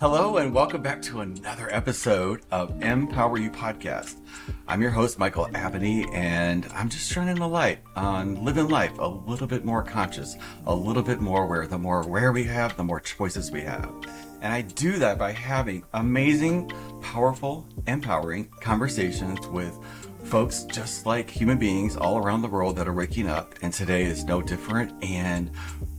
Hello, and welcome back to another episode of MPower You Podcast. I'm your host, Michael Abney, and I'm just shining a light on living life a little bit more conscious, a little bit more aware. The more aware we have, the more choices we have. And I do that by having amazing, powerful, empowering conversations with folks just like human beings all around the world that are waking up. And today is no different. And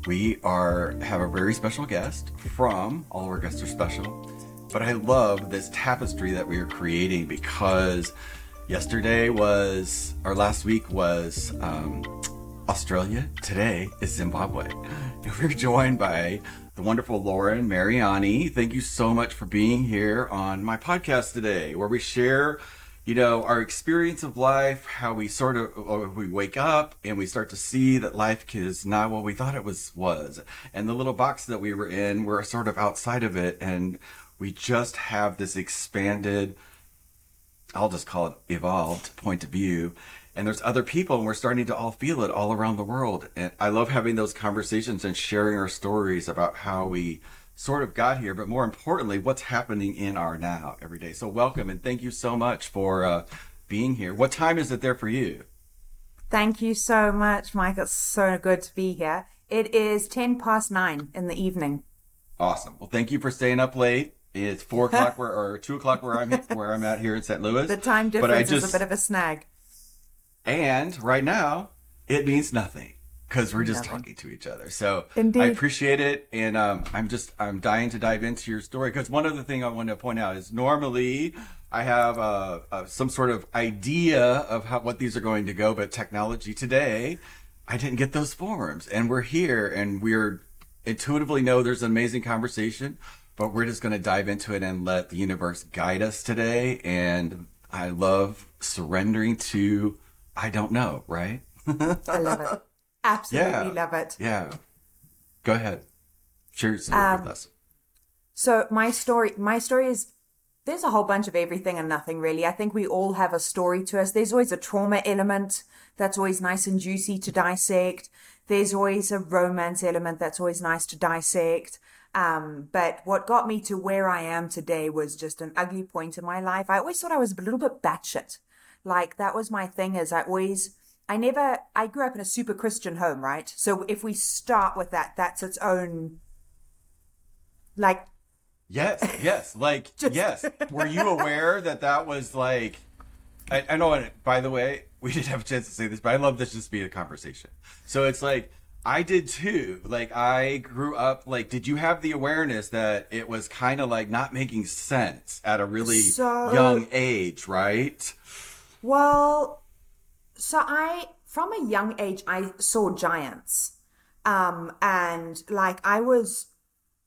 we are have a very special guest from all of our guests are special. But I love this tapestry that we are creating because yesterday was or last week was um, Australia. Today is Zimbabwe. We're joined by the wonderful Laurin Mariani. Thank you so much for being here on my podcast today, where we share you know, our experience of life, how we sort of uh, we wake up and we start to see that life is not what we thought it was was, and the little box that we were in, we're sort of outside of it, and we just have this expanded, I'll just call it evolved point of view. And there's other people, and we're starting to all feel it all around the world. And I love having those conversations and sharing our stories about how we sort of got here, but more importantly, what's happening in our now every day. So welcome and thank you so much for uh, being here. What time is it there for you? Thank you so much, Mike. It's so good to be here. It is 10 past nine in the evening. Awesome. Well, thank you for staying up late. It's four o'clock where, or two o'clock where I'm where I'm at here in St. Louis. The time difference just, is a bit of a snag. And right now, it means nothing because we're just talking to each other. So Indeed. I appreciate it, and um, I'm just I'm dying to dive into your story because one other thing I want to point out is normally I have uh, uh, some sort of idea of how what these are going to go, but technology today I didn't get those forms, and we're here, and we're intuitively know there's an amazing conversation, but we're just going to dive into it and let the universe guide us today. And I love surrendering to I don't know, right? I love it. Absolutely yeah. love it. Yeah. Go ahead. Share your story um, with us. So my story, my story is there's a whole bunch of everything and nothing really. I think we all have a story to us. There's always a trauma element that's always nice and juicy to dissect. There's always a romance element that's always nice to dissect. Um, but what got me to where I am today was just an ugly point in my life. I always thought I was a little bit batshit. Like that was my thing is I always I never, I grew up in a super Christian home, right? So if we start with that, that's its own, like. Yes, yes. Like, just... yes. Were you aware that that was like, I, I know, by the way, we didn't have a chance to say this, but I love this just be a conversation. So it's like, I did too. Like, I grew up, like, did you have the awareness that it was kind of like not making sense at a really so... young age, right? Well, so I, from a young age, I saw giants. Um, and like I was,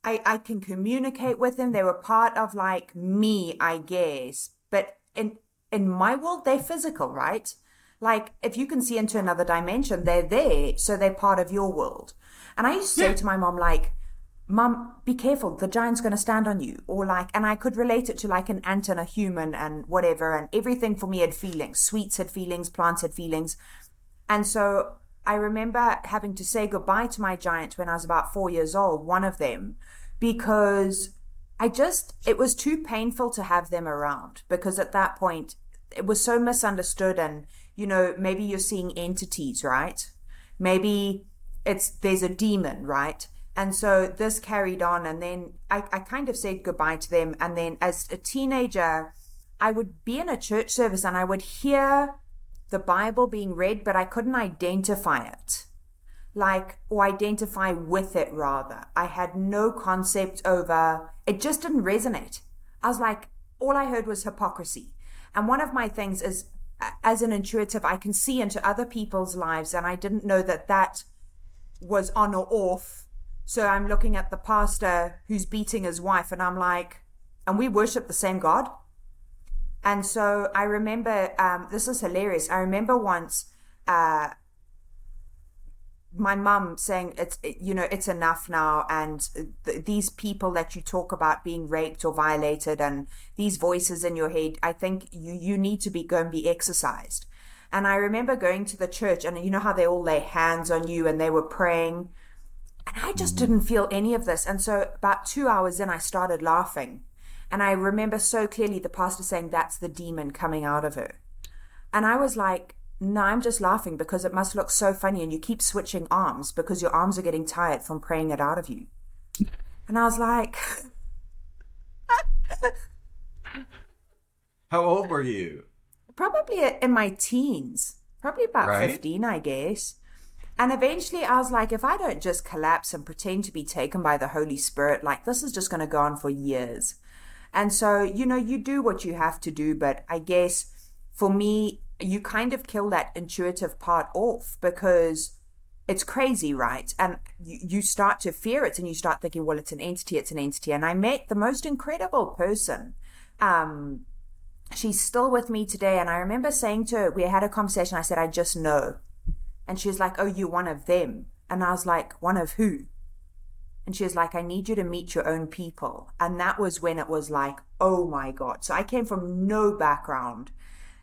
I, I can communicate with them. They were part of like me, I guess. But in, in my world, they're physical, right? Like if you can see into another dimension, they're there. So they're part of your world. And I used to say to my mom, like, Mum, be careful, the giant's going to stand on you. Or like, and I could relate it to like an ant and a human and whatever. And everything for me had feelings. Sweets had feelings, plants had feelings. And so I remember having to say goodbye to my giant when I was about four years old, one of them, because I just, it was too painful to have them around because at that point it was so misunderstood. And, you know, maybe you're seeing entities, right? Maybe it's, there's a demon, right? And so this carried on. And then I, I kind of said goodbye to them. And then as a teenager, I would be in a church service and I would hear the Bible being read, but I couldn't identify it. Like, or identify with it rather. I had no concept over, it just didn't resonate. I was like, all I heard was hypocrisy. And one of my things is, as an intuitive, I can see into other people's lives, and I didn't know that that was on or off so I'm looking at the pastor who's beating his wife, and I'm like, and we worship the same God. And so I remember, um, this is hilarious. I remember once, uh, my mum saying it's you know it's enough now and th- these people that you talk about being raped or violated and these voices in your head i think you you need to be go and be exorcised and i remember going to the church and you know how they all lay hands on you and they were praying And I just didn't feel any of this. And so about two hours in, I started laughing. And I remember so clearly the pastor saying, That's the demon coming out of her. And I was like, No, I'm just laughing because it must look so funny. And you keep switching arms because your arms are getting tired from praying it out of you. And I was like, How old were you? Probably in my teens, probably about right? 15, I guess. And eventually I was like, if I don't just collapse and pretend to be taken by the Holy Spirit, like this is just going to go on for years. And so, you know, you do what you have to do. But I guess for me, you kind of kill that intuitive part off because it's crazy, right? And you, start to fear it and you start thinking, well, it's an entity, it's an entity. And I met the most incredible person. Um, she's still with me today. And I remember saying to her, we had a conversation. I said, I just know. And she was like, Oh, you're one of them. And I was like, One of who? And she was like, I need you to meet your own people. And that was when it was like, oh my God. So I came from no background.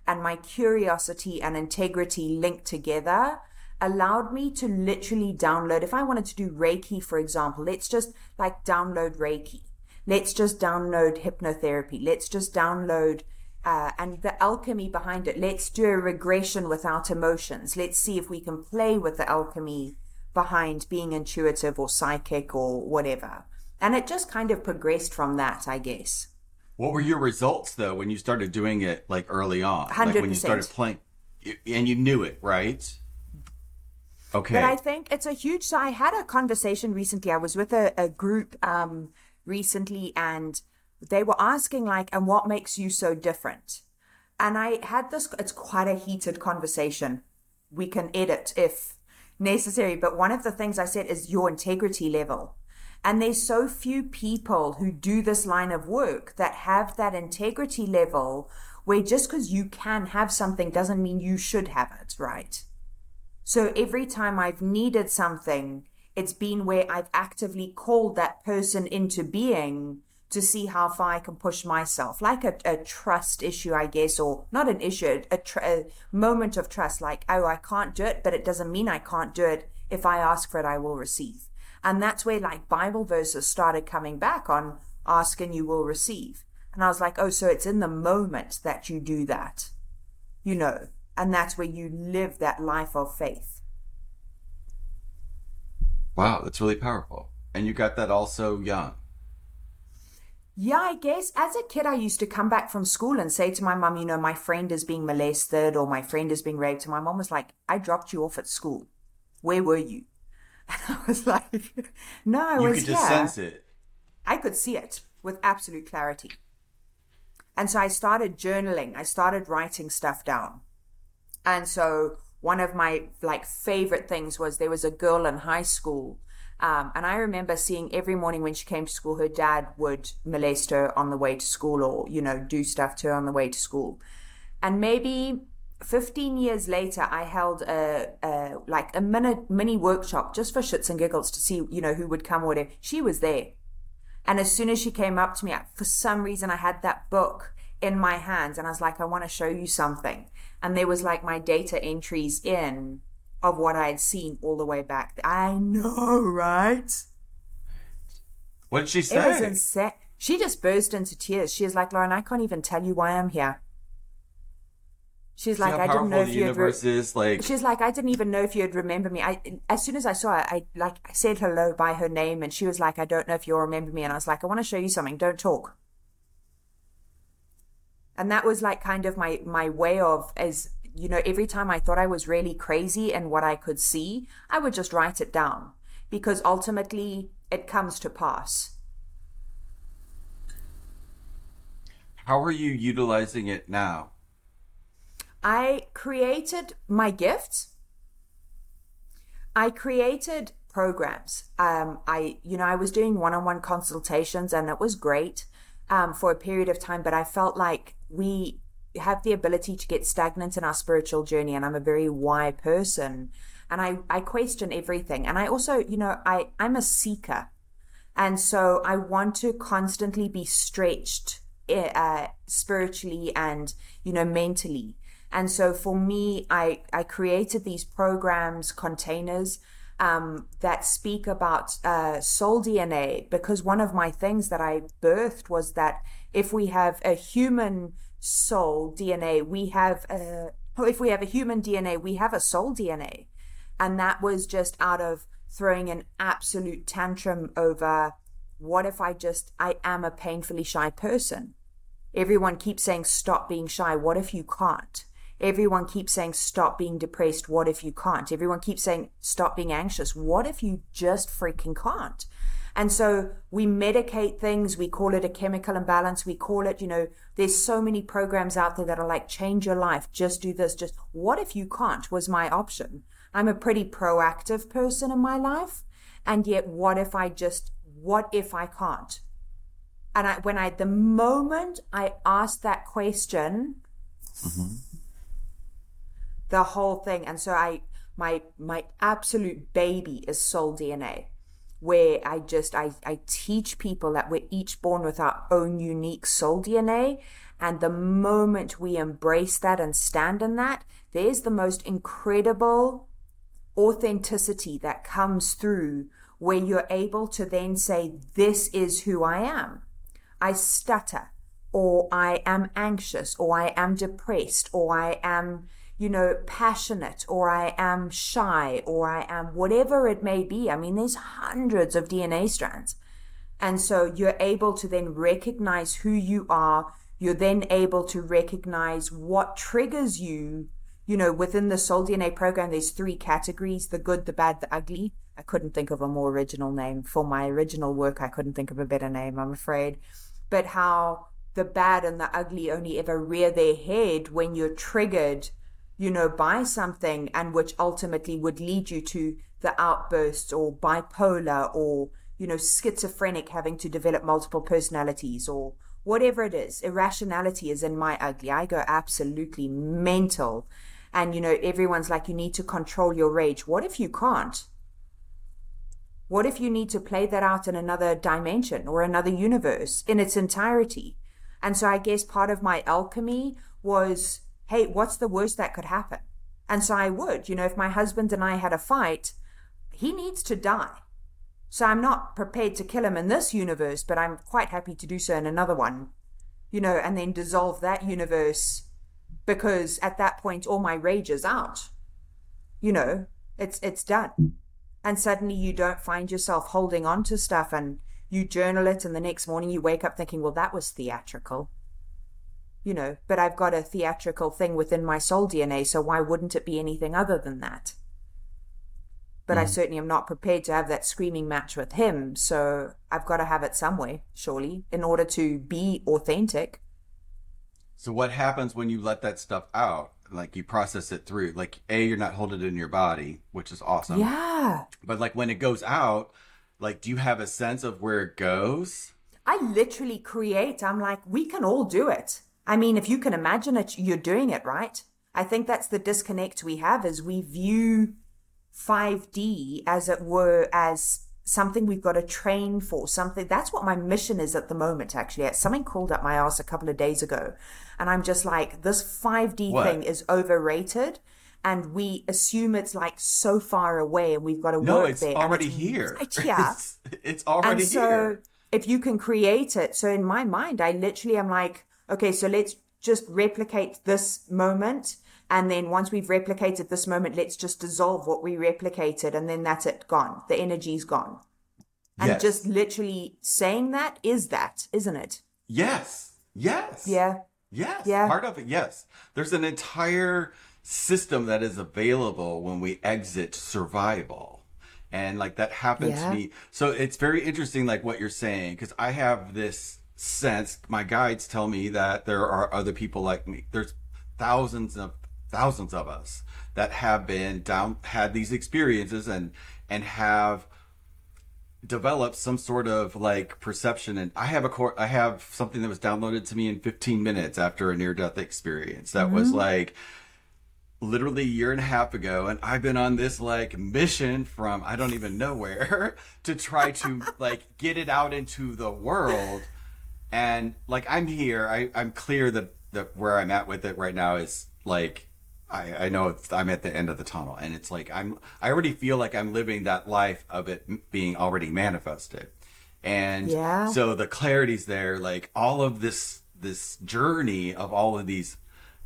And my curiosity and integrity linked together allowed me to literally download. If I wanted to do Reiki, for example, let's just like download Reiki. Let's just download hypnotherapy. Let's just download uh, and the alchemy behind it. Let's do a regression without emotions. Let's see if we can play with the alchemy behind being intuitive or psychic or whatever. And it just kind of progressed from that, I guess. What were your results though when you started doing it like early on? 100%. Like when you started playing and you knew it, right? Okay. But I think it's a huge so I had a conversation recently. I was with a, a group um recently and they were asking like, and what makes you so different? And I had this it's quite a heated conversation. We can edit if necessary. But one of the things I said is your integrity level. And there's so few people who do this line of work that have that integrity level where just because you can have something doesn't mean you should have it, right? So every time I've needed something, it's been where I've actively called that person into being to see how far I can push myself, like a, a trust issue, I guess, or not an issue, a, tr- a moment of trust, like, oh, I can't do it, but it doesn't mean I can't do it. If I ask for it, I will receive. And that's where like Bible verses started coming back on ask and you will receive. And I was like, oh, so it's in the moment that you do that, you know, and that's where you live that life of faith. Wow, that's really powerful. And you got that also young. Yeah, I guess as a kid, I used to come back from school and say to my mom, you know, my friend is being molested or my friend is being raped. And my mom was like, I dropped you off at school. Where were you? And I was like, no, I you was could just here. sense it. I could see it with absolute clarity. And so I started journaling. I started writing stuff down. And so one of my like favorite things was there was a girl in high school um, and I remember seeing every morning when she came to school, her dad would molest her on the way to school or, you know, do stuff to her on the way to school. And maybe 15 years later, I held a, a like a mini, mini workshop just for shits and giggles to see, you know, who would come or whatever. She was there. And as soon as she came up to me, for some reason, I had that book in my hands and I was like, I want to show you something. And there was like my data entries in of what I had seen all the way back. I know, right? What did she say? It was insane. She just burst into tears. She was like, Laurin, I can't even tell you why I'm here. She's See like, I didn't know if you re- is, like. She's like, I didn't even know if you'd remember me. I as soon as I saw her, I like I said hello by her name, and she was like, I don't know if you'll remember me, and I was like, I want to show you something. Don't talk. And that was like kind of my my way of as you know, every time I thought I was really crazy and what I could see, I would just write it down because ultimately it comes to pass. How are you utilizing it now? I created my gifts. I created programs. Um, I, you know, I was doing one-on-one consultations and it was great um, for a period of time, but I felt like we have the ability to get stagnant in our spiritual journey and I'm a very why person and I, I question everything. And I also, you know, I, I'm a seeker. And so I want to constantly be stretched eh, uh, spiritually and, you know, mentally. And so for me, I, I created these programs, containers, um, that speak about uh, soul DNA because one of my things that I birthed was that if we have a human soul DNA, we have a, if we have a human DNA, we have a soul DNA. And that was just out of throwing an absolute tantrum over what if I just, I am a painfully shy person. Everyone keeps saying, stop being shy. What if you can't? Everyone keeps saying, stop being depressed. What if you can't? Everyone keeps saying, stop being anxious. What if you just freaking can't? And so we medicate things. We call it a chemical imbalance. We call it, you know, there's so many programs out there that are like, change your life. Just do this. Just what if you can't was my option. I'm a pretty proactive person in my life. And yet, what if I just, what if I can't? And I, when I, the moment I asked that question, mm-hmm. the whole thing, and so I, my, my absolute baby is soul DNA, where I just, I, I teach people that we're each born with our own unique soul DNA. And the moment we embrace that and stand in that, there's the most incredible authenticity that comes through where you're able to then say, This is who I am. I stutter, or I am anxious, or I am depressed, or I am, you know, passionate, or I am shy, or I am whatever it may be. I mean, there's hundreds of DNA strands. And so you're able to then recognize who you are. You're then able to recognize what triggers you. You know, within the Soul DNA program, there's three categories the good, the bad, the ugly. I couldn't think of a more original name. For my original work, I couldn't think of a better name, I'm afraid but how the bad and the ugly only ever rear their head when you're triggered, you know, by something and which ultimately would lead you to the outbursts or bipolar or, you know, schizophrenic having to develop multiple personalities or whatever it is. Irrationality is in my ugly. I go absolutely mental. And, you know, everyone's like, you need to control your rage. What if you can't? What if you need to play that out in another dimension or another universe in its entirety? And so I guess part of my alchemy was, hey, what's the worst that could happen? And so I would, you know, if my husband and I had a fight, he needs to die. So I'm not prepared to kill him in this universe, but I'm quite happy to do so in another one, you know, and then dissolve that universe because at that point all my rage is out. You know, it's it's done and suddenly you don't find yourself holding on to stuff and you journal it and the next morning you wake up thinking well that was theatrical you know but i've got a theatrical thing within my soul dna so why wouldn't it be anything other than that? But mm. i certainly am not prepared to have that screaming match with him so i've got to have it somewhere surely in order to be authentic. So what happens when you let that stuff out? Like you process it through like a you're not holding it in your body which is awesome. Yeah. But like when it goes out like do you have a sense of where it goes? I literally create i'm like we can all do it i mean if you can imagine it you're doing it right? I think that's the disconnect we have is we view 5d as it were as something we've got to train for something that's what my mission is at the moment actually. Something called up my ass a couple of days ago and i'm just like this 5d what? thing is overrated and we assume it's like so far away and we've got to no, work it's there. Already it's, already here. it's, yeah it's, it's already and so here. if you can create it so in my mind i literally am like okay so let's just replicate this moment and then once we've replicated this moment, let's just dissolve what we replicated. And then that's it, gone. The energy's gone. And yes. just literally saying that is that, isn't it? Yes. Yes. Yeah. Yes. Yeah. Part of it, yes. There's an entire system that is available when we exit survival. And like that happened yeah. to me. So it's very interesting, like what you're saying, because I have this sense, my guides tell me that there are other people like me. There's thousands of thousands of us that have been down had these experiences and and have developed some sort of like perception and i have a core i have something that was downloaded to me in 15 minutes after a near death experience that mm-hmm. was like literally a year and a half ago and i've been on this like mission from i don't even know where to try to like get it out into the world and like i'm here I, i'm clear that that where i'm at with it right now is like I, I know it's, I'm at the end of the tunnel, and it's like I'm. I already feel like I'm living that life of it being already manifested, and Yeah. so the clarity's there. Like all of this this journey of all of these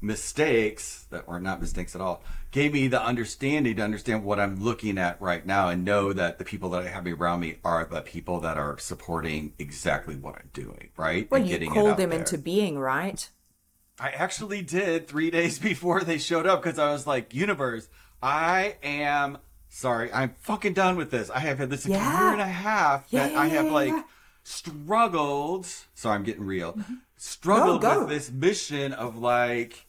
mistakes that were not mistakes at all gave me the understanding to understand what I'm looking at right now and know that the people that I have around me are the people that are supporting exactly what I'm doing, right? Well, And you getting called them there. into being, right? I actually did three days before they showed up because I was like, universe, I am sorry, I'm fucking done with this. I have had this a Yeah. year and a half Yeah, that I have yeah, like yeah. struggled. Sorry, I'm getting real. Mm-hmm. Struggled Go, go. with this mission of like,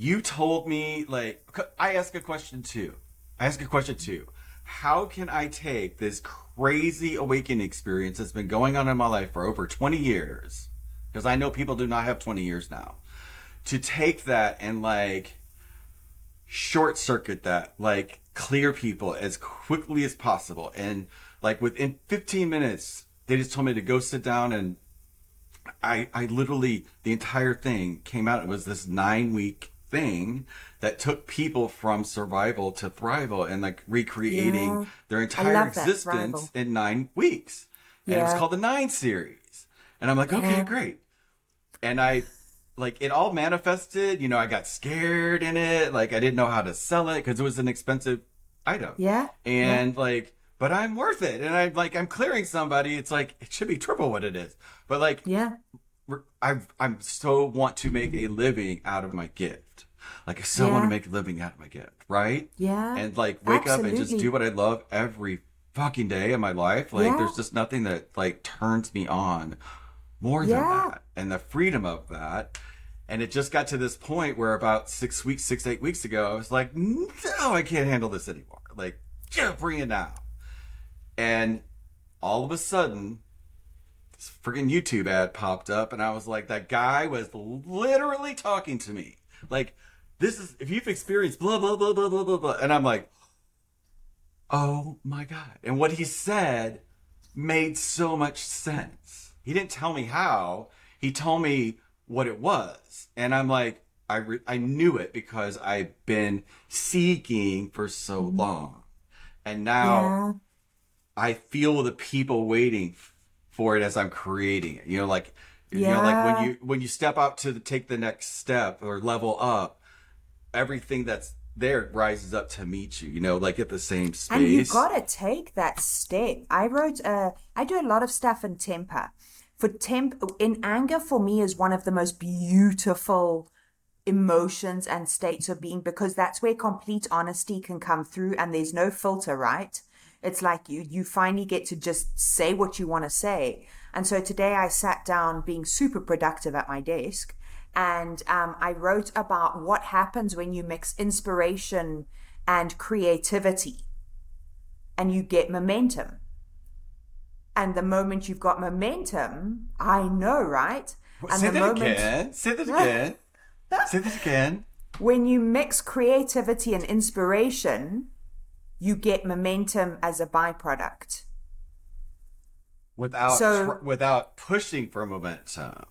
you told me, like, I ask a question too. I ask a question too. How can I take this crazy awakening experience that's been going on in my life for over 20 years? Because I know people do not have 20 years now to take that and like short circuit that, like clear people as quickly as possible. And like within 15 minutes, they just told me to go sit down and I, I literally, the entire thing came out. It was this nine week thing that took people from survival to thrival and like recreating Yeah. their entire that, existence in nine weeks. And it was called the Nine Series. And I'm like, okay, Yeah. great. And I, like, it all manifested. You know, I got scared in it. Like, I didn't know how to sell it because it was an expensive item. Yeah. And like, but I'm worth it. And I'm like, I'm clearing somebody. It's like, it should be triple what it is. But like, Yeah. I I'm so want to make a living out of my gift. Like I so want to make a living out of my gift, right? Yeah. And like wake up and just do what I love every fucking day of my life. Like Yeah. there's just nothing that like turns me on more than Yeah. that. And the freedom of that. And it just got to this point where about six weeks, six, eight weeks ago, I was like, no, I can't handle this anymore. Like, yeah, bring it now. And all of a sudden, this friggin' YouTube ad popped up, and I was like, that guy was literally talking to me. Like, this is, if you've experienced blah, blah, blah, blah, blah, blah, blah. And I'm like, oh my God. And what he said made so much sense. He didn't tell me how, he told me what it was. And I'm like, I, re- I knew it because I've been seeking for so mm-hmm. long. And now, Yeah. I feel the people waiting for it as I'm creating it. You know, like you know, like when you when you step out to the, take the next step or level up, everything that's there rises up to meet you. You know, like at the same space. And you gotta take that step. I wrote, uh, I do a lot of stuff in temper. For temp, in anger, for me, is one of the most beautiful emotions and states of being because that's where complete honesty can come through and there's no filter, right? It's like you, you finally get to just say what you want to say. And so today I sat down being super productive at my desk and um, I wrote about what happens when you mix inspiration and creativity and you get momentum. And the moment you've got momentum, I know, right? And Say the that again. Say that again. Say that again. when you mix creativity and inspiration, you get momentum as a byproduct. Without So- tr- without pushing for momentum.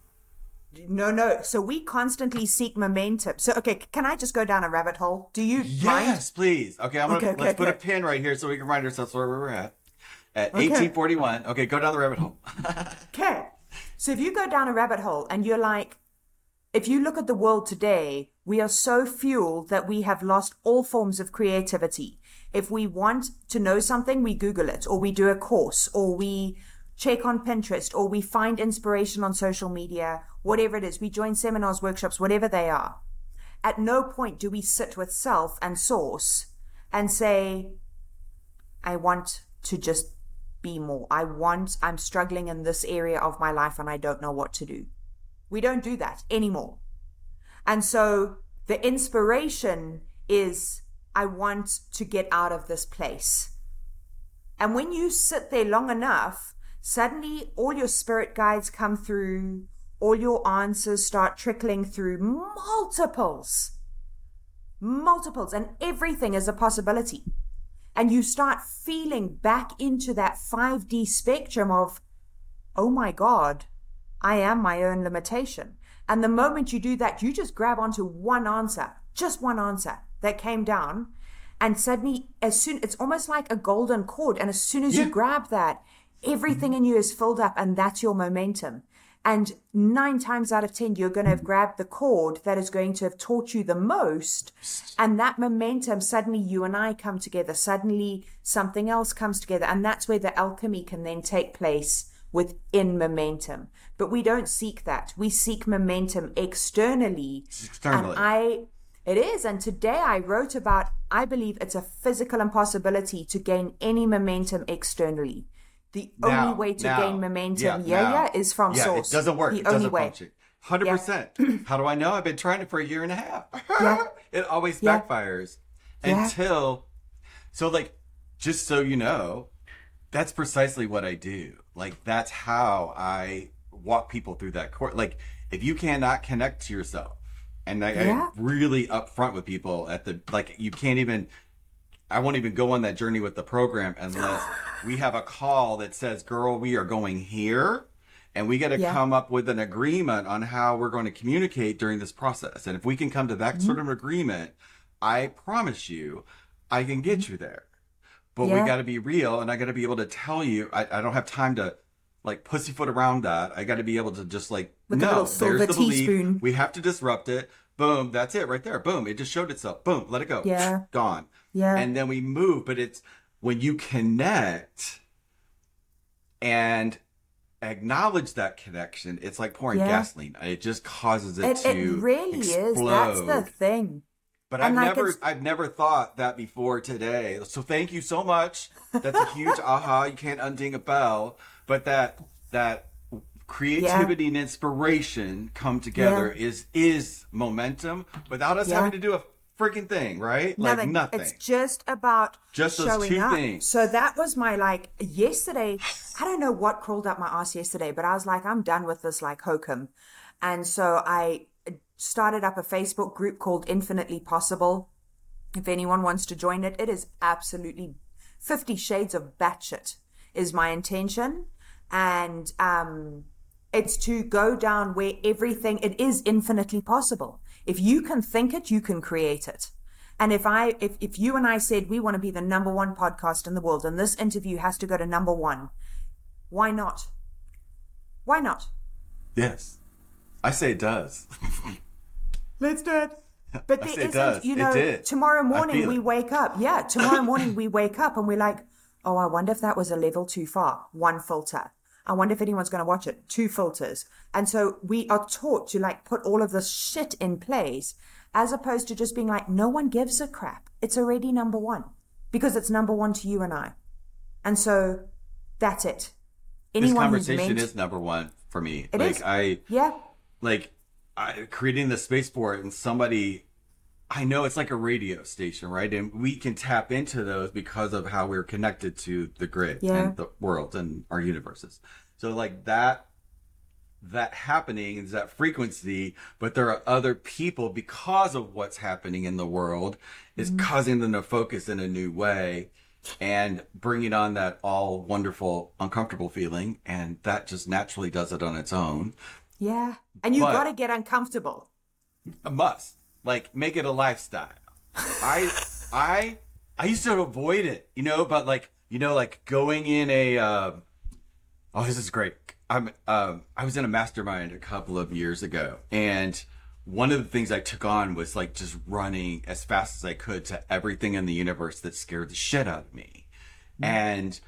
No, no. So we constantly seek momentum. So, okay, can I just go down a rabbit hole? Do you mind? Yes, please. Okay, I'm gonna Okay, okay, let's put a pin right here so we can remind ourselves where we're at. At Okay. 1841. Okay, go down the rabbit hole. Okay. So if you go down a rabbit hole and you're like, if you look at the world today, we are so fueled that we have lost all forms of creativity. If we want to know something, we Google it, or we do a course, or we check on Pinterest, or we find inspiration on social media, whatever it is. We join seminars, workshops, whatever they are. At no point do we sit with self and source and say, I want to just be more. I want, I'm struggling in this area of my life and I don't know what to do. We don't do that anymore. And so the inspiration is, I want to get out of this place. And when you sit there long enough, suddenly all your spirit guides come through, all your answers start trickling through multiples, multiples, and everything is a possibility and you start feeling back into that 5D spectrum of, oh my God, I am my own limitation. And the moment you do that, you just grab onto one answer, just one answer. that came down and suddenly as soon it's almost like a golden cord and as soon as Yeah. you grab that everything in you is filled up and that's your momentum and nine times out of ten you're going to have grabbed the cord that is going to have taught you the most and that momentum suddenly you and i come together suddenly something else comes together and that's where the alchemy can then take place within momentum but we don't seek that we seek momentum externally externally. and I it is. And today I wrote about I believe it's a physical impossibility to gain any momentum externally. The Now- only way to now- gain momentum, yeah, now- yeah, is from yeah, source. It doesn't work. The it only doesn't way. function. Hundred percent. How do I know? I've been trying it for a year and a half. Yeah. it always Yeah. backfires Yeah. until. So like, just so you know, that's precisely what I do. Like that's how I walk people through that court. Like if you cannot connect to yourself, and I, Yeah. I'm really upfront with people at the like, you can't even. I won't even go on that journey with the program unless we have a call that says, "Girl, we are going here." And we got to Yeah. come up with an agreement on how we're going to communicate during this process. And if we can come to that sort of Mm-hmm. agreement, I promise you, I can get you there. But we got to be real, and I got to be able to tell you. I, I don't have time to like pussyfoot around that. I got to be able to just like With no, little there's the belief. teaspoon. We have to disrupt it. Boom, that's it right there. Boom, it just showed itself. Boom, let it go. Yeah. gone. Yeah. and then we move. But it's when you connect and acknowledge that connection. It's like pouring Yeah. gasoline. It just causes it, it, to it really is. That's the thing. But I've like, never, I've never thought that before today. So thank you so much. That's a huge aha. You can't unding a bell. But that that creativity and inspiration come together is is momentum without us Yeah. having to do a freaking thing, right? Like nothing. nothing. It's just about Just those showing two up. things. So that was my like yesterday. I don't know what crawled up my ass yesterday, but I was like, I'm done with this like hokum, and so I started up a Facebook group called Infinitely Possible. If anyone wants to join it, it is absolutely Fifty Shades of Batshit is my intention, and um, it's to go down where everything it is infinitely possible. If you can think it, you can create it. And if I, if, if you and I said we want to be the number one podcast in the world and this interview has to go to number one, why not? Why not? yes, I say it does. Let's do it. But I there say it isn't, does. you know, tomorrow morning we it. wake up. Yeah, tomorrow morning we wake up and we're like, oh, I wonder if that was a level too far. One filter. I wonder if anyone's going to watch it. Two filters. And so we are taught to like put all of this shit in place as opposed to just being like, no one gives a crap. It's already number one because it's number one to you and I. And so that's it. this Anyone who's conversation meant- is number one for me. It like is. I, Yeah. like I, creating the space for it and somebody i know it's like a radio station right and we can tap into those because of how we're connected to the grid Yeah. and the world and our universes so like that that happening is that frequency but there are other people because of what's happening in the world is mm-hmm. causing them to focus in a new way and bringing on that all wonderful uncomfortable feeling and that just naturally does it on its own Yeah. And you got to get uncomfortable. a must. Like make it a lifestyle. I I I used to avoid it, you know, but like you know, like going in a um oh this is great. I'm um I was in a mastermind a couple of years ago and one of the things I took on was like just running as fast as I could to everything in the universe that scared the shit out of me. And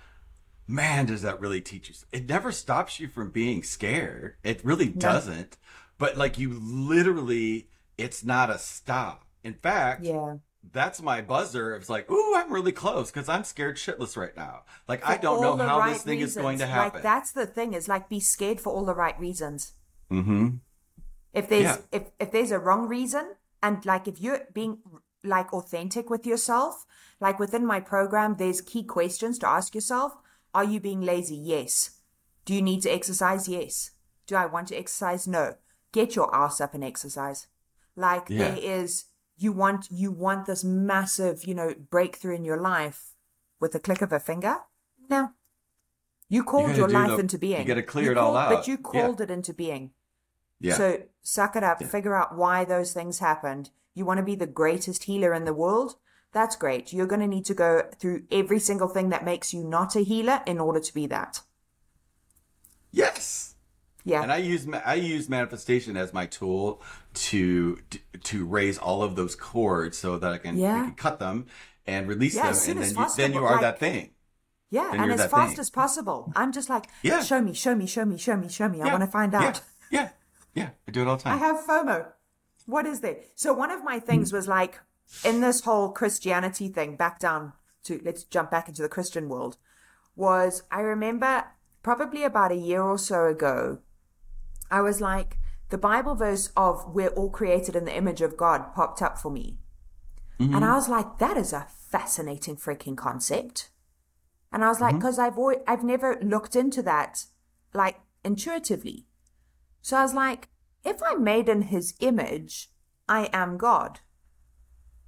man, does that really teach you? It never stops you from being scared. It really doesn't. But like you literally, it's not a stop. In fact, Yeah. that's my buzzer. It's like, ooh, I'm really close because I'm scared shitless right now. Like I don't know how right this thing is going to happen. Like that's the thing is like be scared for all the right reasons. mm-hmm. If there's Yeah. if if there's a wrong reason and like if you're being like authentic with yourself, like within my program there's key questions to ask yourself. Are you being lazy? Yes. Do you need to exercise? Yes. Do I want to exercise? No. Get your ass up and exercise. Like Yeah. there is you want you want this massive, you know, breakthrough in your life with a click of a finger? No. You called your life the- into being. you gotta clear You it all out. But you Yeah. called it into being. Yeah. So suck it up, figure out why those things happened, You want to be the greatest healer in the world? That's great. You're going to need to go through every single thing that makes you not a healer in order to be that. Yes. Yeah. And I use I use manifestation as my tool to to raise all of those cords so that I can, I Yeah. can cut them and release Yeah, them, as soon and as then you, then you are like- that thing. Yeah, Then and as fast thing. as possible. I'm just like, Yeah. show me, show me, show me, show me, show me. I want to find out. Yeah, yeah, I do it all the time. I have FOMO. What is there? So one of my things was like in this whole Christianity thing, back down to let's jump back into the Christian world, was I remember probably about a year or so ago, I was like, the Bible verse of we're all created in the image of God popped up for me. Mm-hmm. And I was like, that is a fascinating freaking concept. And I was like, mm-hmm. because I've always, I've never looked into that like intuitively. So I was like, if I'm made in his image, I am God.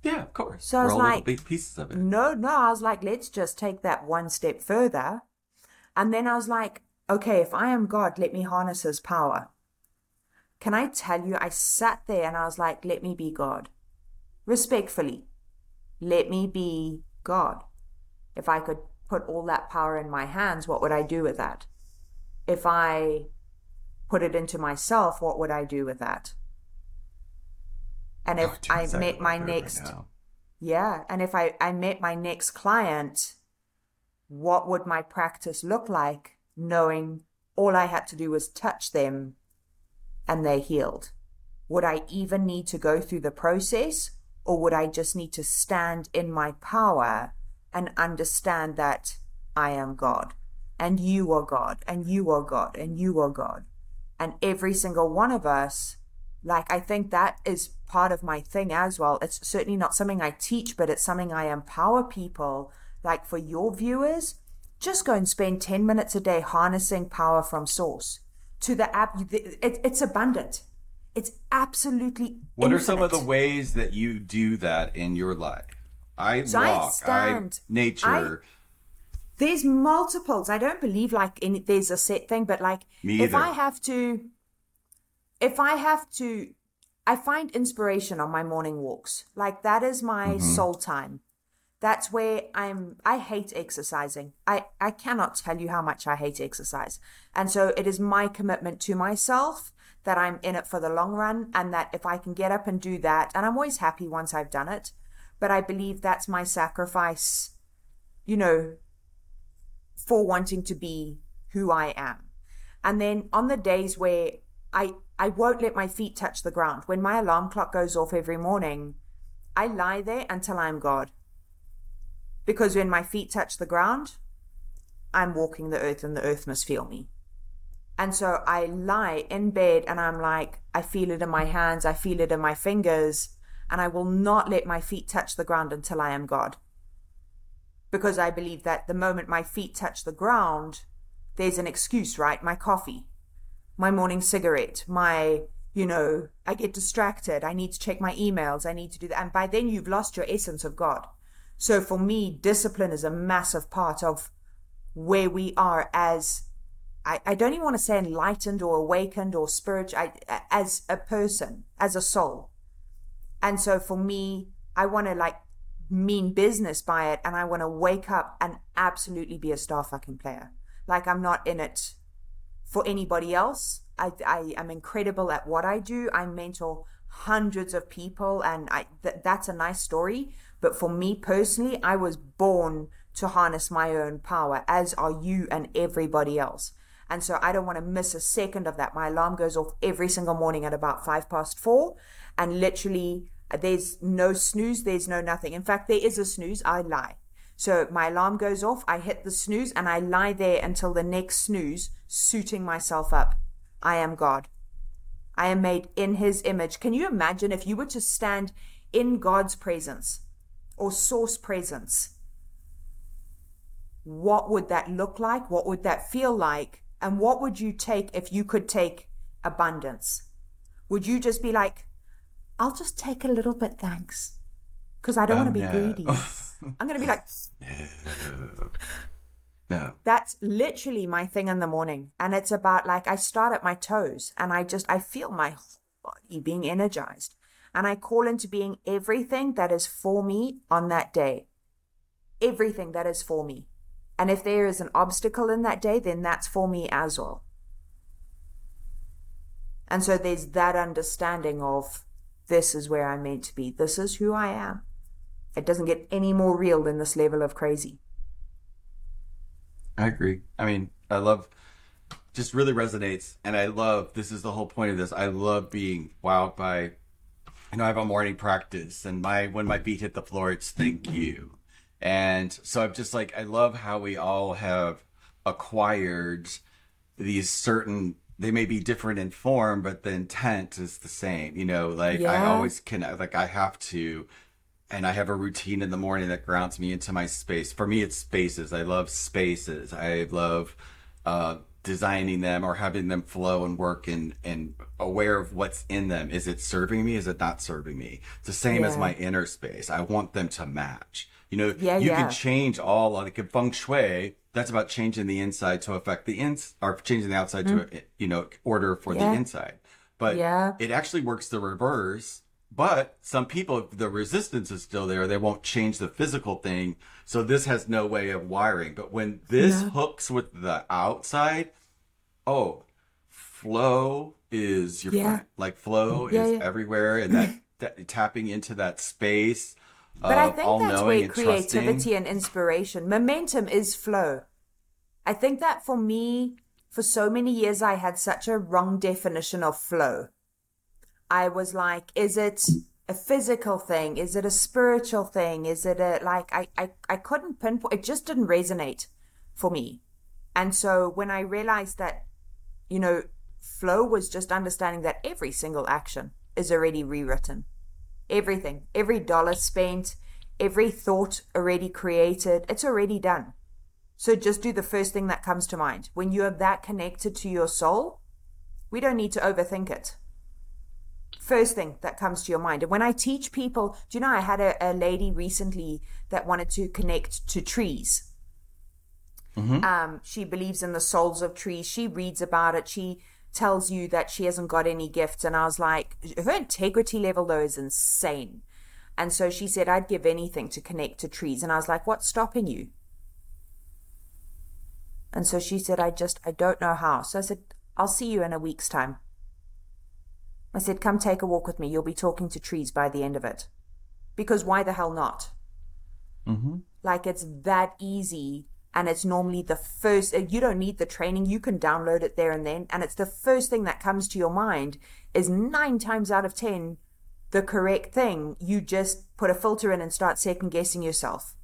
yeah, of course. So I We're was all like, big pieces of it. No, no. I was like, let's just take that one step further. And then I was like, okay, if I am God, let me harness his power. Can I tell you, I sat there and I was like, let me be God. Respectfully, let me be God. If I could put all that power in my hands, what would I do with that? If I put it into myself, what would I do with that? And if Oh, I met my I'm right next yeah. And if I, I met my next client, what would my practice look like knowing all I had to do was touch them and they're healed? Would I even need to go through the process or would I just need to stand in my power and understand that I am God and you are God and you are God and you are God? And every single one of us like i think that is part of my thing as well it's certainly not something i teach but it's something i empower people like for your viewers just go and spend 10 minutes a day harnessing power from source to the app it, it's abundant it's absolutely What are some of the ways that you do that in your life? I So walk, I, stand. nature. there's multiples i don't believe like in there's a set thing but like Me if i have to if i have to i find inspiration on my morning walks like that is my Mm-hmm. soul time that's where i'm i hate exercising i i cannot tell you how much i hate exercise and so it is my commitment to myself that i'm in it for the long run and that if i can get up and do that and i'm always happy once i've done it but i believe that's my sacrifice you know for wanting to be who I am. And then on the days where I I won't let my feet touch the ground. When my alarm clock goes off every morning, I lie there until I'm God. Because when my feet touch the ground, I'm walking the earth and the earth must feel me. And so I lie in bed and I'm like, I feel it in my hands, I feel it in my fingers, and I will not let my feet touch the ground until I am God because I believe that the moment my feet touch the ground, there's an excuse, right? My coffee, my morning cigarette, my, you know, I get distracted. I need to check my emails. I need to do that. And by then you've lost your essence of God. So for me, discipline is a massive part of where we are as, I, I don't even want to say enlightened or awakened or spiritual, I, as a person, as a soul. And so for me, I want to like mean business by it and I want to wake up and absolutely be a star fucking player. Like I'm not in it for anybody else. I, I am incredible at what I do. I mentor hundreds of people and I th- that's a nice story. But for me personally, I was born to harness my own power, as are you and everybody else. And so I don't want to miss a second of that. My alarm goes off every single morning at about five past four. And literally, uh, there's no snooze, there's no nothing. In fact, there is a snooze, I lie. So my alarm goes off, I hit the snooze, and I lie there until the next snooze, suiting myself up. I am God. I am made in his image. Can you imagine if you were to stand in God's presence or source presence? What would that look like? What would that feel like? And what would you take if you could take abundance? Would you just be like, I'll just take a little bit, thanks? Because I don't Oh, want to be um, no. greedy. I'm going to be like, No. no. That's literally my thing in the morning. And it's about like I start at my toes and I just I feel my body being energized. And I call into being everything that is for me on that day. Everything that is for me. And if there is an obstacle in that day, then that's for me as well. And so there's that understanding of this is where I'm meant to be. This is who I am. It doesn't get any more real than this level of crazy. I agree. I mean, I love just really resonates and I love this is the whole point of this. I love being wowed by you know, I have a morning practice and my when my feet hit the floor it's thank you. And so I'm just like I love how we all have acquired these certain they may be different in form, but the intent is the same. You know, like I always can like I have to and I have a routine in the morning that grounds me into my space. For me, it's spaces. I love spaces. I love uh, designing them or having them flow and work and, and aware of what's in them. Is it serving me? Is it not serving me? It's the same as my inner space. I want them to match. You know, Yeah, you yeah. can change all like in feng shui. That's about changing the inside to affect the ins or changing the outside to you know order for Mm. Yeah. the inside. But Yeah. it actually works the reverse. But some people, the resistance is still there, they won't change the physical thing. So this has no way of wiring. But when this Yeah. hooks with the outside, oh, flow is your Yeah. friend. Like flow Yeah, is yeah. everywhere, and that, that tapping into that space. But I think that's where and creativity and inspiration, momentum is flow. I think that for me, for so many years, I had such a wrong definition of flow. I was like, is it a physical thing? Is it a spiritual thing? Is it a, like, I, I, I couldn't pinpoint, it just didn't resonate for me. And so when I realized that, you know, flow was just understanding that every single action is already rewritten everything, every dollar spent, every thought already created, it's already done. So just do the first thing that comes to mind. When you are that connected to your soul, we don't need to overthink it. First thing that comes to your mind. And when I teach people, do you know, I had a, a lady recently that wanted to connect to trees. Um, she believes in the souls of trees. She reads about it. She tells you that she hasn't got any gifts. And I was like, her integrity level though is insane. And so she said, I'd give anything to connect to trees. And I was like, what's stopping you? And so she said, I just, I don't know how. So I said, I'll see you in a week's time. I said, come take a walk with me. You'll be talking to trees by the end of it. Because why the hell not? Mm-hmm. Like it's that easy. And it's normally the first, you don't need the training. You can download it there and then. And it's the first thing that comes to your mind is nine times out of 10 the correct thing. You just put a filter in and start second guessing yourself.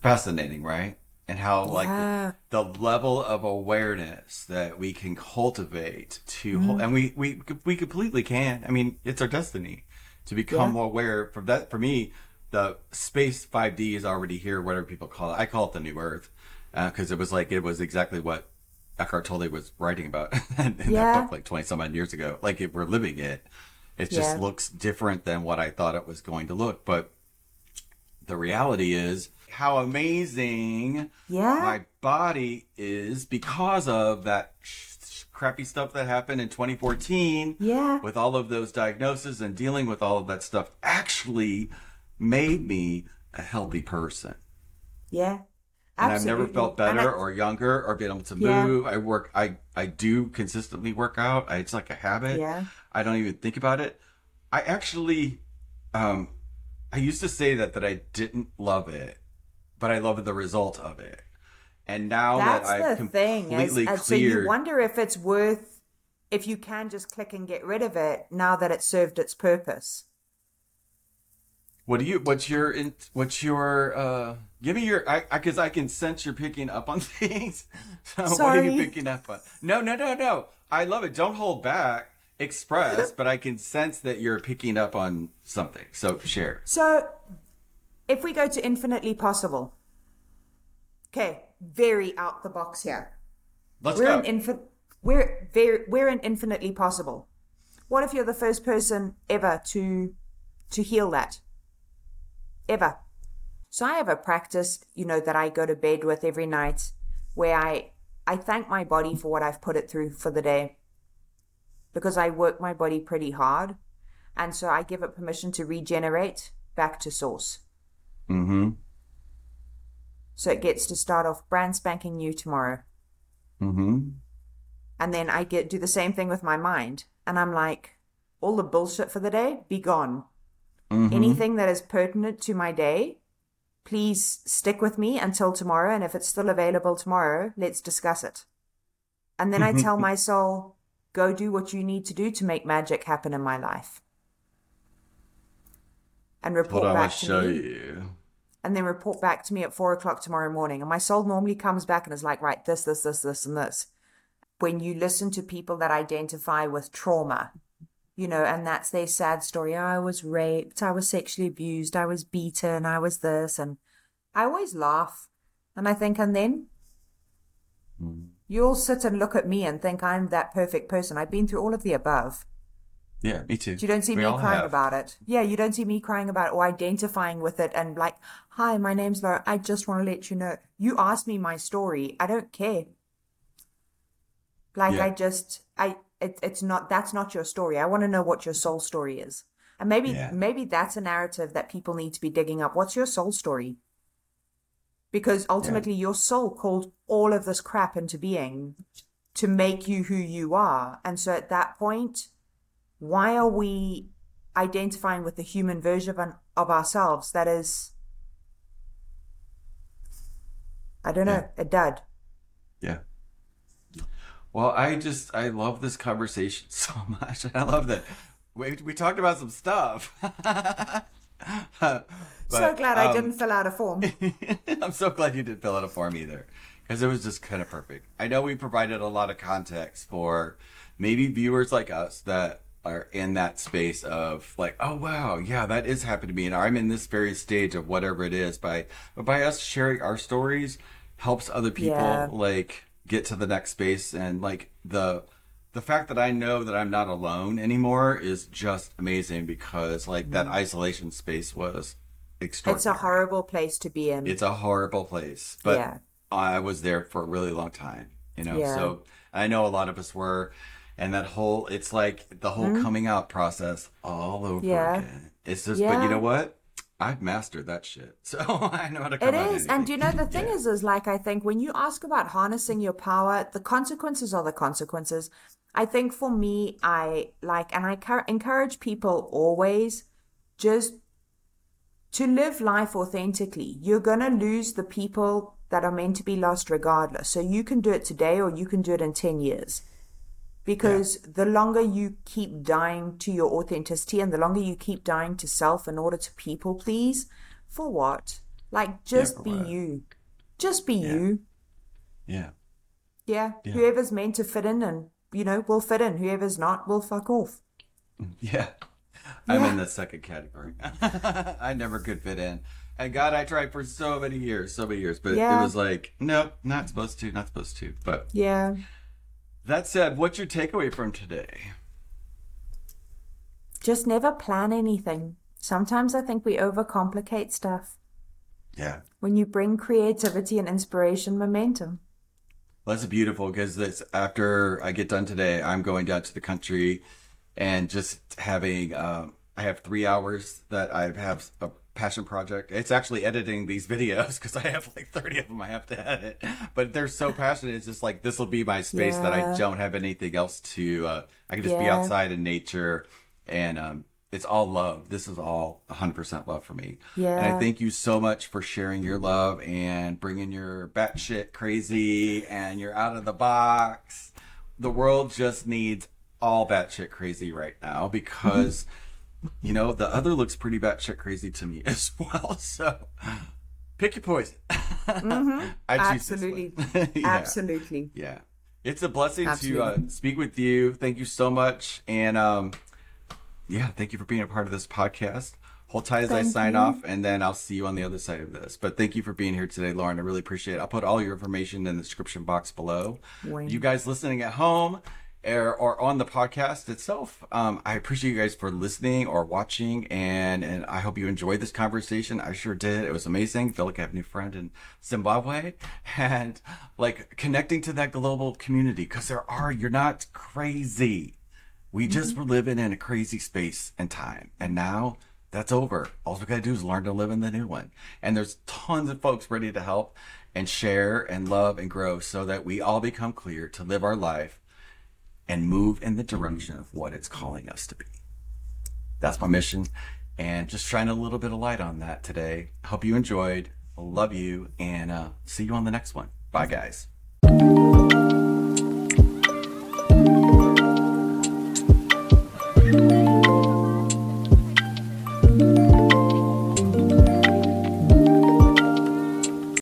fascinating, right? And how like Yeah. the, the level of awareness that we can cultivate to, Mm-hmm. and we we we completely can. I mean, it's our destiny to become Yeah. aware. For that, for me, the space five D is already here. Whatever people call it, I call it the new Earth because it was like it was exactly what Eckhart Tolle was writing about in that Yeah. book like twenty some odd years ago. Like if we're living it, it just looks different than what I thought it was going to look, but the reality is how amazing Yeah. my body is because of that crappy stuff that happened in 2014 Yeah. with all of those diagnoses and dealing with all of that stuff actually made me a healthy person Yeah. and I've never felt better I- or younger or been able to Yeah. move. I work, I, I do consistently work out. I, it's like a habit. Yeah. I don't even think about it. I actually, um, I used to say that, that I didn't love it, but I love the result of it. And now That's that I've the thing. Is, completely uh, so you wonder if it's worth, if you can just click and get rid of it now that it served its purpose. what do you, what's your, what's your, uh, give me your, I, I, cause I can sense you're picking up on things. So what are you picking up on? No, no, no, no. I love it. Don't hold back. Express, but I can sense that you're picking up on something. So share. So if we go to infinitely possible, okay, very out the box here. Let's we're go. an infin- we're very we're an infinitely possible. What if you're the first person ever to to heal that? Ever. So I have a practice, you know, that I go to bed with every night where I I thank my body for what I've put it through for the day. because I work my body pretty hard. And so I give it permission to regenerate back to source. Mm-hmm. So it gets to start off brand spanking new tomorrow. Mm-hmm. And then I get do the same thing with my mind. And I'm like, all the bullshit for the day, be gone. Mm-hmm. Anything that is pertinent to my day, please stick with me until tomorrow. And if it's still available tomorrow, let's discuss it. And then I tell my soul, go do what you need to do to make magic happen in my life. And report on, I'll back to show me. you. And then report back to me at four o'clock tomorrow morning. And my soul normally comes back and is like, right, this, this, this, this, and this. When you listen to people that identify with trauma, you know, and that's their sad story. Oh, I was raped, I was sexually abused, I was beaten, I was this. And I always laugh. And I think, and then hmm. you'll sit and look at me and think I'm that perfect person. I've been through all of the above. Yeah, me too. You don't see We me crying have. about it. Yeah, you don't see me crying about it or identifying with it and like, hi, my name's Laura. I just want to let you know. You asked me my story. I don't care. Like Yeah. I just I it, it's not that's not your story. I want to know what your soul story is. And maybe Yeah. maybe that's a narrative that people need to be digging up. What's your soul story? Because ultimately your soul called all of this crap into being to make you who you are. And so at that point, why are we identifying with the human version of, of ourselves that is I don't know, a dud. Yeah. Well, I just I love this conversation so much. I love that we we talked about some stuff. so But, glad I um, didn't fill out a form. I'm so glad you didn't fill out a form either, because it was just kind of perfect. I know we provided a lot of context for maybe viewers like us that are in that space of like, oh wow, yeah, that is happening to me, and I'm in this very stage of whatever it is. By but by us sharing our stories, helps other people Yeah. like get to the next space, and like the the fact that I know that I'm not alone anymore is just amazing because like that isolation space was extraordinary. Mm-hmm. It's a horrible place to be in. It's a horrible place, but Yeah. I was there for a really long time, you know. Yeah. So I know a lot of us were, and that whole it's like the whole coming out process all over Mm-hmm. Yeah. again. It's just, but you know what? I've mastered that shit, so I know how to come It out is. And you know the thing Yeah. is is like I think when you ask about harnessing your power, the consequences are the consequences. I think for me, I like and I encourage people always just to live life authentically. You're going to lose the people that are meant to be lost regardless. So you can do it today or you can do it in 10 years. Because the longer you keep dying to your authenticity and the longer you keep dying to self in order to people please, for what? Like, just for be what? you. Just be you. yeah, Yeah. Yeah. Whoever's meant to fit in and, you know, will fit in. Whoever's not will fuck off. yeah. I'm Yeah. in the second category. I never could fit in. And God, I tried for so many years, so many years, but Yeah. it was like, nope, not supposed to, not supposed to. But Yeah. That said, what's your takeaway from today? Just never plan anything. Sometimes I think we overcomplicate stuff. Yeah. When you bring creativity and inspiration momentum. Well, that's beautiful because this after I get done today, I'm going down to the country and just having. Um, I have three hours that I have a passion project. It's actually editing these videos because I have like 30 of them I have to edit. But they're so passionate. It's just like this will be my space that I don't have anything else to. Uh, I can just be outside in nature, and um, it's all love. This is all 100% love for me. Yeah. And Yeah. I thank you so much for sharing your love and bringing your batshit crazy and you're out of the box. The world just needs all batshit crazy right now because, you know, the other looks pretty batshit crazy to me as well. So pick your poison. Mm-hmm. Absolutely. Yeah. Absolutely. Yeah. It's a blessing to uh, speak with you. Thank you so much. And um, yeah, thank you for being a part of this podcast. Hold tight as I sign you. off, and then I'll see you on the other side of this. But thank you for being here today, Laurin. I really appreciate it. I'll put all your information in the description box below. Wayne. You guys listening at home or, or on the podcast itself, um, I appreciate you guys for listening or watching, and, and I hope you enjoyed this conversation. I sure did. It was amazing. feel like I have a new friend in Zimbabwe and like connecting to that global community because there are, you're not crazy We just were living in a crazy space and time. And now that's over. All we got to do is learn to live in the new one. And there's tons of folks ready to help and share and love and grow so that we all become clear to live our life and move in the direction of what it's calling us to be. That's my mission. And just shine a little bit of light on that today. Hope you enjoyed. Love you. And uh, see you on the next one. Bye, guys.